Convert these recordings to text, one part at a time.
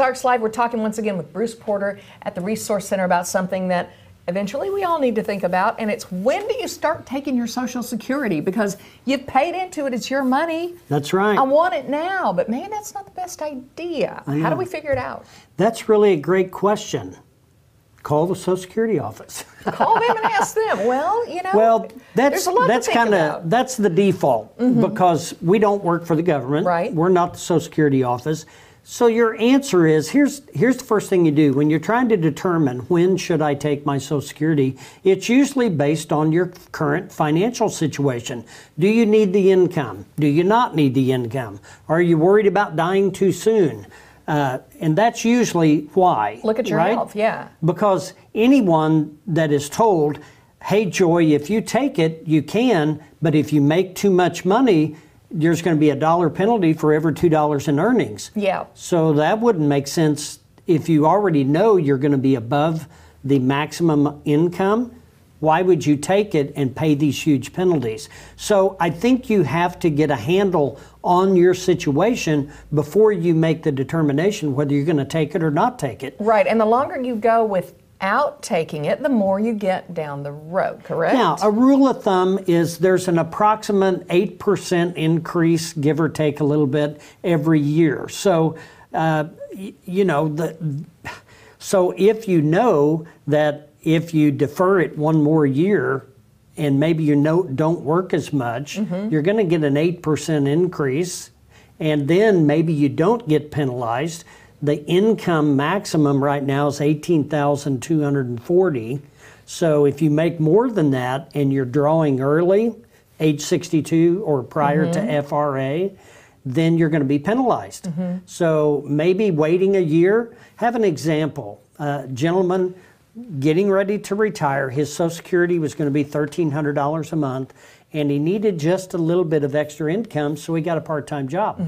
Ozarks Live. We're talking once again with Bruce Porter at the Resource Center about something that eventually we all need to think about, and it's when do you start taking your Social Security? Because you've paid into it, it's your money. That's right. I want it now, but man, that's not the best idea. How do we figure it out? That's really a great question. Call the Social Security office. Call them and ask them. Well, you know, well, that's a lot that's kind. Mm-hmm. of that's the default because we don't work for the government. Right. We're not the Social Security office. So your answer is here's here's the first thing you do when you're trying to determine when should I take my Social Security. It's usually based on your current financial situation. Do you need the income? Do you not need the income? Are you worried about dying too soon? Uh, and that's usually why. Look at your right? health, yeah. Because anyone that is told, hey, Joy, if you take it, you can, but if you make too much money, there's going to be a dollar penalty for every $2 in earnings. Yeah. So that wouldn't make sense if you already know you're going to be above the maximum income. Why would you take it and pay these huge penalties? So I think you have to get a handle on your situation before you make the determination whether you're going to take it or not take it. Right, and the longer you go without taking it, the more you get down the road, correct? Now, a rule of thumb is there's an approximate 8% increase, give or take a little bit, every year. So, uh, you know, the, so if you know that if you defer it one more year and maybe you know, don't work as much, you're going to get an 8% increase. And then maybe you don't get penalized. The income maximum right now is 18,240. So if you make more than that and you're drawing early, age 62 or prior to FRA, then you're going to be penalized. So maybe waiting a year. Have an example. Uh, gentleman getting ready to retire, his Social Security was going to be $1,300 a month, and he needed just a little bit of extra income, so he got a part time job.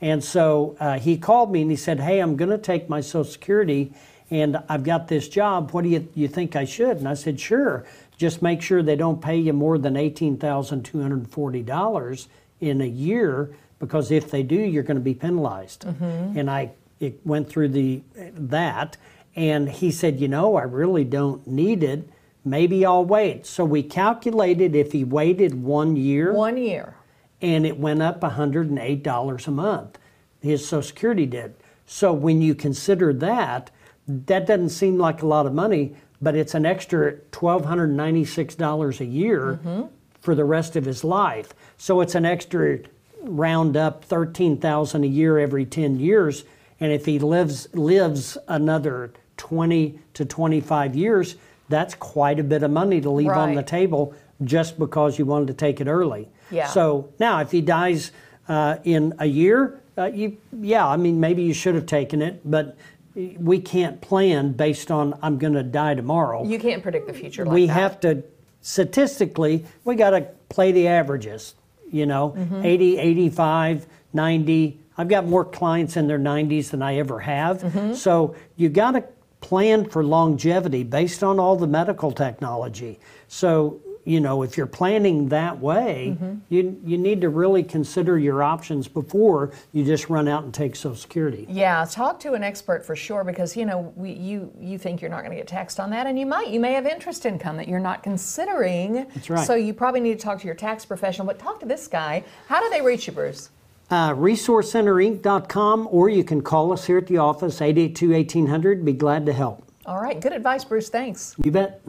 And so uh, he called me and he said, Hey, I'm going to take my Social Security and I've got this job. What do you, you think I should? And I said, Sure. Just make sure they don't pay you more than $18,240 in a year because if they do, you're going to be penalized. And I it went through the that and he said, You know, I really don't need it. Maybe I'll wait. So we calculated if he waited one year One year. And it went up $108 a month. His Social Security did. So when you consider that, that doesn't seem like a lot of money, but it's an extra $1,296 a year mm-hmm. for the rest of his life. So it's an extra round up 13,000 a year every 10 years, and if he lives lives another 20 to 25 years, that's quite a bit of money to leave on the table just because you wanted to take it early. Yeah. So now, if he dies uh, in a year, uh, you, yeah, I mean, maybe you should have taken it, but we can't plan based on I'm going to die tomorrow. You can't predict the future like we that. have to, statistically, we got to play the averages, you know, 80, 85, 90. I've got more clients in their 90s than I ever have. So you got to plan for longevity based on all the medical technology. So, you know, if you're planning that way, you, you need to really consider your options before you just run out and take Social Security. Yeah, talk to an expert for sure because you know we, you you think you're not going to get taxed on that, and you might. You may have interest income that you're not considering. That's right. So you probably need to talk to your tax professional. But talk to this guy. How do they reach you, Bruce? Uh, ResourceCenterInc.com, or you can call us here at the office, 882 1800. Be glad to help. All right, good advice, Bruce. Thanks. You bet.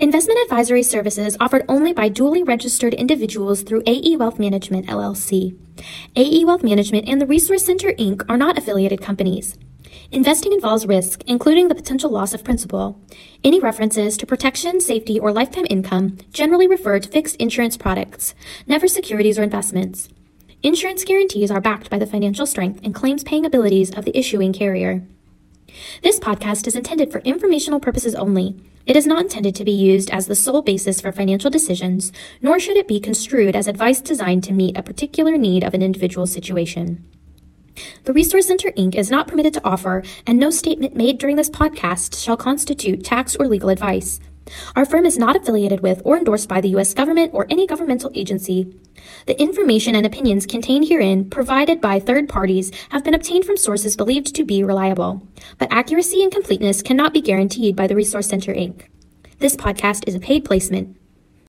Investment advisory services offered only by duly registered individuals through AE Wealth Management LLC. AE Wealth Management and the Resource Center Inc. are not affiliated companies. Investing involves risk, including the potential loss of principal. Any references to protection, safety, or lifetime income generally refer to fixed insurance products, never securities or investments. Insurance guarantees are backed by the financial strength and claims paying abilities of the issuing carrier. This podcast is intended for informational purposes only. It is not intended to be used as the sole basis for financial decisions, nor should it be construed as advice designed to meet a particular need of an individual situation. The Resource Center Inc. is not permitted to offer, and no statement made during this podcast shall constitute tax or legal advice. Our firm is not affiliated with or endorsed by the U.S. government or any governmental agency. The information and opinions contained herein, provided by third parties, have been obtained from sources believed to be reliable, but accuracy and completeness cannot be guaranteed by the Resource Center, Inc. This podcast is a paid placement.